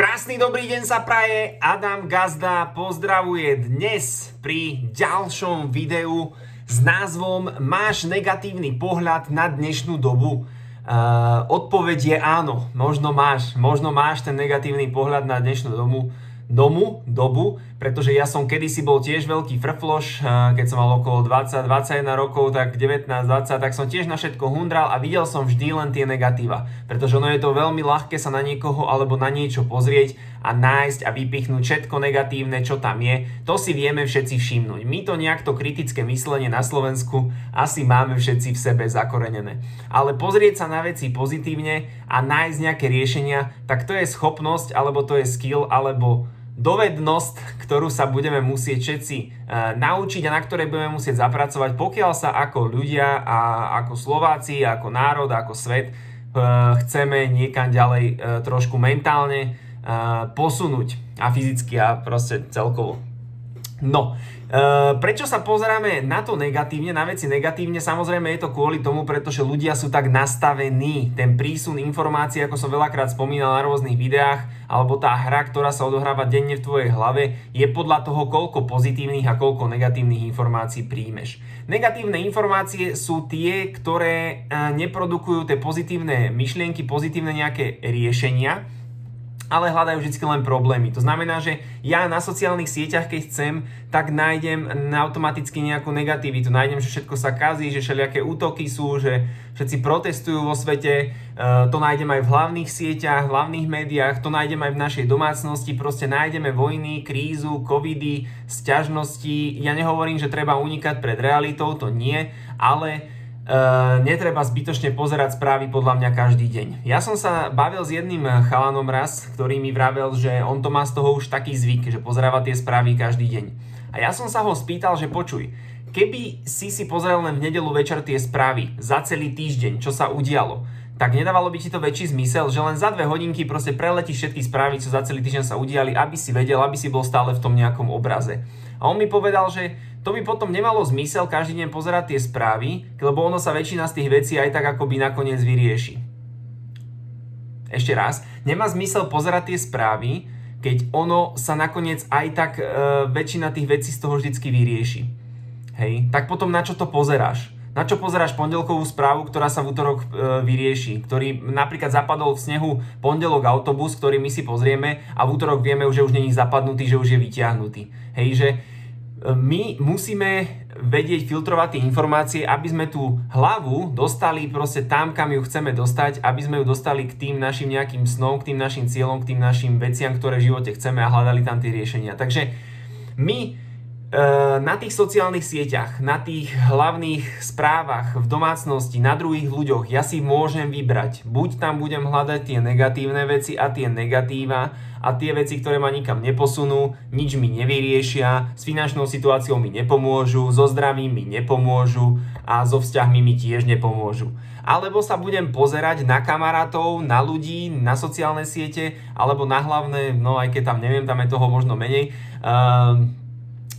Krásny dobrý deň sa praje, Adam Gazda pozdravuje dnes pri ďalšom videu s názvom Máš negatívny pohľad na dnešnú dobu? Uh, odpoveď je áno, možno máš, možno máš ten negatívny pohľad na dnešnú dobu, domu, dobu, pretože ja som kedysi bol tiež veľký frfloš, keď som mal okolo 20-21 rokov, tak 19-20, tak som tiež na všetko hundral a videl som vždy len tie negatíva. Pretože ono je to veľmi ľahké sa na niekoho alebo na niečo pozrieť a nájsť a vypichnúť všetko negatívne, čo tam je. To si vieme všetci všimnúť. My to nejak to kritické myslenie na Slovensku asi máme všetci v sebe zakorenené. Ale pozrieť sa na veci pozitívne a nájsť nejaké riešenia, tak to je schopnosť, alebo to je skill, alebo dovednosť, ktorú sa budeme musieť všetci e, naučiť a na ktorej budeme musieť zapracovať, pokiaľ sa ako ľudia a ako Slováci, ako národ, ako svet e, chceme niekam ďalej e, trošku mentálne posunúť a fyzicky a proste celkovo. No, Uh, prečo sa pozeráme na to negatívne, na veci negatívne? Samozrejme je to kvôli tomu, pretože ľudia sú tak nastavení. Ten prísun informácií, ako som veľakrát spomínal na rôznych videách, alebo tá hra, ktorá sa odohráva denne v tvojej hlave, je podľa toho, koľko pozitívnych a koľko negatívnych informácií príjmeš. Negatívne informácie sú tie, ktoré uh, neprodukujú tie pozitívne myšlienky, pozitívne nejaké riešenia, ale hľadajú vždy len problémy. To znamená, že ja na sociálnych sieťach, keď chcem, tak nájdem automaticky nejakú negativitu. Nájdem, že všetko sa kazí, že všelijaké útoky sú, že všetci protestujú vo svete. E, to nájdem aj v hlavných sieťach, v hlavných médiách, to nájdem aj v našej domácnosti. Proste nájdeme vojny, krízu, covidy, sťažnosti. Ja nehovorím, že treba unikať pred realitou, to nie, ale netreba zbytočne pozerať správy podľa mňa každý deň. Ja som sa bavil s jedným chalanom raz, ktorý mi vravel, že on to má z toho už taký zvyk, že pozeráva tie správy každý deň. A ja som sa ho spýtal, že počuj, keby si si pozrel len v nedelu večer tie správy za celý týždeň, čo sa udialo, tak nedávalo by ti to väčší zmysel, že len za dve hodinky proste preletíš všetky správy, čo za celý týždeň sa udiali, aby si vedel, aby si bol stále v tom nejakom obraze. A on mi povedal, že to by potom nemalo zmysel každý deň pozerať tie správy, lebo ono sa väčšina z tých vecí aj tak akoby nakoniec vyrieši. Ešte raz, nemá zmysel pozerať tie správy, keď ono sa nakoniec aj tak e, väčšina tých vecí z toho vždycky vyrieši. Hej, tak potom na čo to pozeráš? Na čo pozeráš pondelkovú správu, ktorá sa v útorok e, vyrieši? Ktorý napríklad zapadol v snehu pondelok autobus, ktorý my si pozrieme a v útorok vieme, že už není zapadnutý, že už je vyťahnutý. Hej, že my musíme vedieť filtrovať tie informácie, aby sme tú hlavu dostali proste tam, kam ju chceme dostať, aby sme ju dostali k tým našim nejakým snom, k tým našim cieľom, k tým našim veciam, ktoré v živote chceme a hľadali tam tie riešenia. Takže my na tých sociálnych sieťach, na tých hlavných správach v domácnosti, na druhých ľuďoch, ja si môžem vybrať. Buď tam budem hľadať tie negatívne veci a tie negatíva a tie veci, ktoré ma nikam neposunú, nič mi nevyriešia, s finančnou situáciou mi nepomôžu, so zdravím mi nepomôžu a so vzťahmi mi tiež nepomôžu. Alebo sa budem pozerať na kamarátov, na ľudí, na sociálne siete, alebo na hlavné, no aj keď tam neviem, tam je toho možno menej, uh,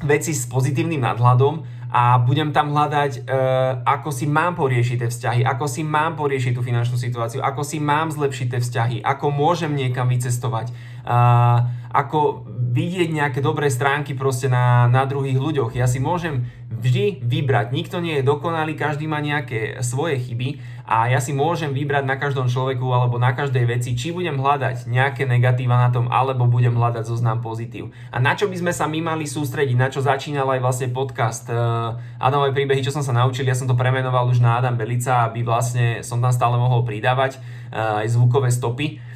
veci s pozitívnym nadhľadom a budem tam hľadať, uh, ako si mám poriešiť tie vzťahy, ako si mám poriešiť tú finančnú situáciu, ako si mám zlepšiť tie vzťahy, ako môžem niekam vycestovať, uh, ako vidieť nejaké dobré stránky proste na, na druhých ľuďoch. Ja si môžem vždy vybrať. Nikto nie je dokonalý, každý má nejaké svoje chyby a ja si môžem vybrať na každom človeku alebo na každej veci, či budem hľadať nejaké negatíva na tom, alebo budem hľadať zoznam pozitív. A na čo by sme sa my mali sústrediť, na čo začínal aj vlastne podcast uh, Adamové príbehy, čo som sa naučil, ja som to premenoval už na Adam Belica, aby vlastne som tam stále mohol pridávať uh, aj zvukové stopy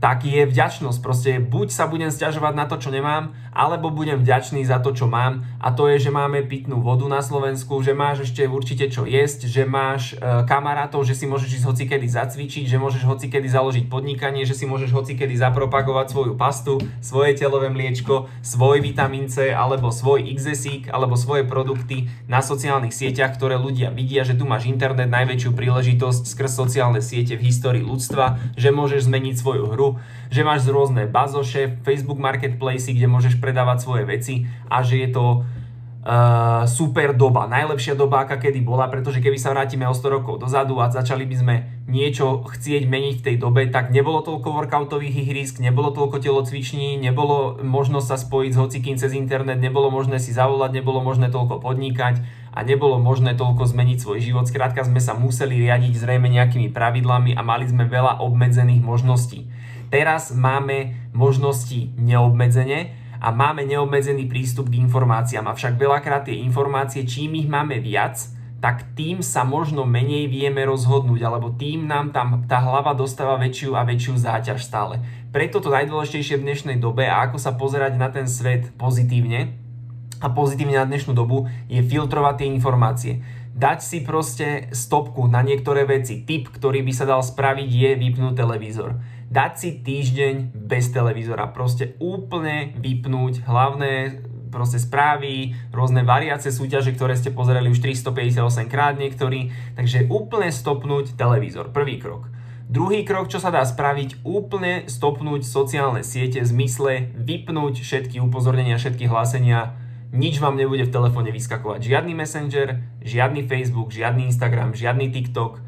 tak je vďačnosť. Proste buď sa budem stiažovať na to, čo nemám, alebo budem vďačný za to, čo mám. A to je, že máme pitnú vodu na Slovensku, že máš ešte určite čo jesť, že máš e, kamarátov, že si môžeš ísť hocikedy zacvičiť, že môžeš hocikedy založiť podnikanie, že si môžeš hocikedy zapropagovať svoju pastu, svoje telové mliečko, svoj vitamín C, alebo svoj XSIK, alebo svoje produkty na sociálnych sieťach, ktoré ľudia vidia, že tu máš internet, najväčšiu príležitosť skrz sociálne siete v histórii ľudstva, že môžeš zmeniť svoju hru, že máš rôzne bazoše, Facebook Marketplace, kde môžeš predávať svoje veci a že je to uh, super doba, najlepšia doba, aká kedy bola, pretože keby sa vrátime o 100 rokov dozadu a začali by sme niečo chcieť meniť v tej dobe, tak nebolo toľko workoutových ihrisk, nebolo toľko telocviční, nebolo možnosť sa spojiť s hocikým cez internet, nebolo možné si zavolať, nebolo možné toľko podnikať a nebolo možné toľko zmeniť svoj život. Skrátka sme sa museli riadiť zrejme nejakými pravidlami a mali sme veľa obmedzených možností. Teraz máme možnosti neobmedzene a máme neobmedzený prístup k informáciám. Avšak veľakrát tie informácie, čím ich máme viac, tak tým sa možno menej vieme rozhodnúť, alebo tým nám tam tá hlava dostáva väčšiu a väčšiu záťaž stále. Preto to najdôležitejšie v dnešnej dobe a ako sa pozerať na ten svet pozitívne a pozitívne na dnešnú dobu je filtrovať tie informácie. Dať si proste stopku na niektoré veci. Tip, ktorý by sa dal spraviť je vypnúť televízor. Dať si týždeň bez televízora. Proste úplne vypnúť hlavné proste správy, rôzne variace súťaže, ktoré ste pozerali už 358 krát niektorí, takže úplne stopnúť televízor, prvý krok. Druhý krok, čo sa dá spraviť, úplne stopnúť sociálne siete v zmysle vypnúť všetky upozornenia, všetky hlásenia, nič vám nebude v telefóne vyskakovať. Žiadny Messenger, žiadny Facebook, žiadny Instagram, žiadny TikTok.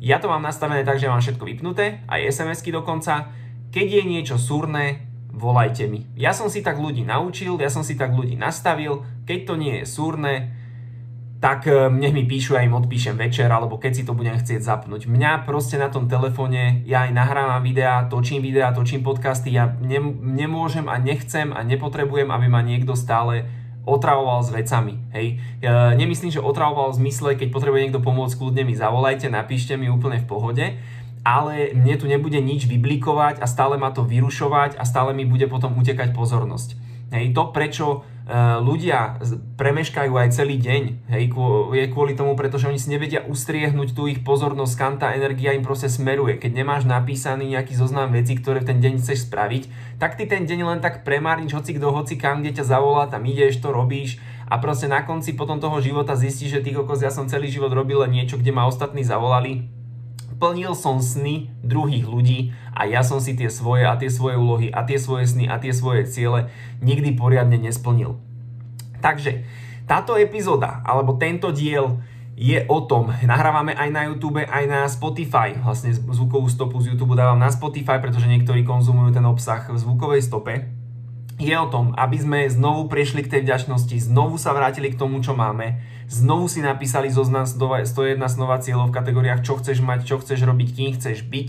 Ja to mám nastavené tak, že mám všetko vypnuté, aj SMS-ky dokonca. Keď je niečo súrne, volajte mi. Ja som si tak ľudí naučil, ja som si tak ľudí nastavil, keď to nie je súrne, tak e, nech mi píšu, ja im odpíšem večer, alebo keď si to budem chcieť zapnúť. Mňa proste na tom telefóne, ja aj nahrávam videá, točím videá, točím podcasty, ja ne, nemôžem a nechcem a nepotrebujem, aby ma niekto stále otravoval s vecami. Hej. Ja nemyslím, že otravoval v zmysle, keď potrebuje niekto pomôcť, kľudne mi zavolajte, napíšte mi úplne v pohode, ale mne tu nebude nič vyblikovať a stále ma to vyrušovať a stále mi bude potom utekať pozornosť. Hej, to, prečo ľudia premeškajú aj celý deň, hej, je kvôli tomu, pretože oni si nevedia ustriehnúť tú ich pozornosť, kam tá energia im proste smeruje. Keď nemáš napísaný nejaký zoznam vecí, ktoré v ten deň chceš spraviť, tak ty ten deň len tak premárniš hoci kto, hoci kam, kde ťa zavolá, tam ideš, to robíš a proste na konci potom toho života zistíš, že ty kokos, ja som celý život robil len niečo, kde ma ostatní zavolali, plnil som sny druhých ľudí a ja som si tie svoje a tie svoje úlohy a tie svoje sny a tie svoje ciele nikdy poriadne nesplnil. Takže táto epizóda alebo tento diel je o tom. Nahrávame aj na YouTube, aj na Spotify. Vlastne zvukovú stopu z YouTube dávam na Spotify, pretože niektorí konzumujú ten obsah v zvukovej stope je o tom, aby sme znovu prešli k tej vďačnosti, znovu sa vrátili k tomu, čo máme, znovu si napísali zoznam 101 snova cieľov v kategóriách, čo chceš mať, čo chceš robiť, kým chceš byť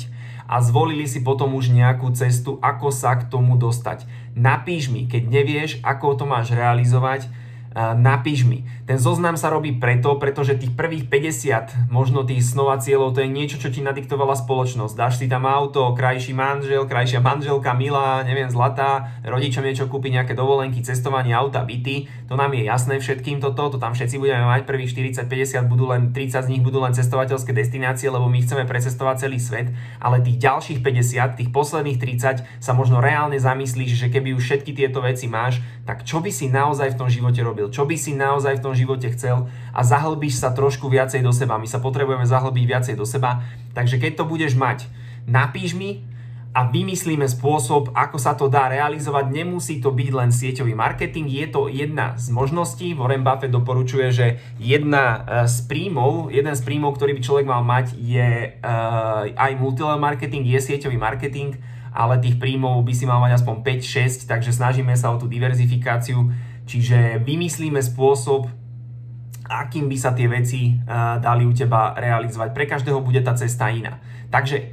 a zvolili si potom už nejakú cestu, ako sa k tomu dostať. Napíš mi, keď nevieš, ako to máš realizovať, napíš mi. Ten zoznam sa robí preto, pretože tých prvých 50, možno tých snov a cieľov, to je niečo, čo ti nadiktovala spoločnosť. Dáš si tam auto, krajší manžel, krajšia manželka, milá, neviem, zlatá, rodičom niečo kúpi, nejaké dovolenky, cestovanie, auta, byty. To nám je jasné všetkým toto, to tam všetci budeme mať, prvých 40-50 budú len, 30 z nich budú len cestovateľské destinácie, lebo my chceme precestovať celý svet, ale tých ďalších 50, tých posledných 30 sa možno reálne zamyslíš, že keby už všetky tieto veci máš, tak čo by si naozaj v tom živote robil? Robil, čo by si naozaj v tom živote chcel a zahlbíš sa trošku viacej do seba. My sa potrebujeme zahlbiť viacej do seba, takže keď to budeš mať, napíš mi a vymyslíme spôsob, ako sa to dá realizovať. Nemusí to byť len sieťový marketing, je to jedna z možností. Warren Buffett doporučuje, že jedna e, z príjmov, jeden z príjmov, ktorý by človek mal mať, je uh, aj multilevel marketing, je sieťový marketing, ale tých príjmov by si mal mať aspoň 5-6, takže snažíme sa o tú diverzifikáciu Čiže vymyslíme spôsob, akým by sa tie veci uh, dali u teba realizovať. Pre každého bude tá cesta iná. Takže,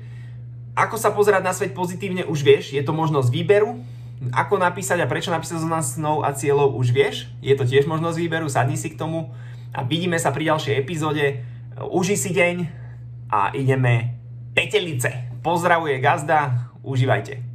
ako sa pozerať na svet pozitívne, už vieš, je to možnosť výberu. Ako napísať a prečo napísať zo nás snov a cieľov, už vieš. Je to tiež možnosť výberu, sadni si k tomu a vidíme sa pri ďalšej epizóde. Uži si deň a ideme petelice. Pozdravuje gazda, užívajte.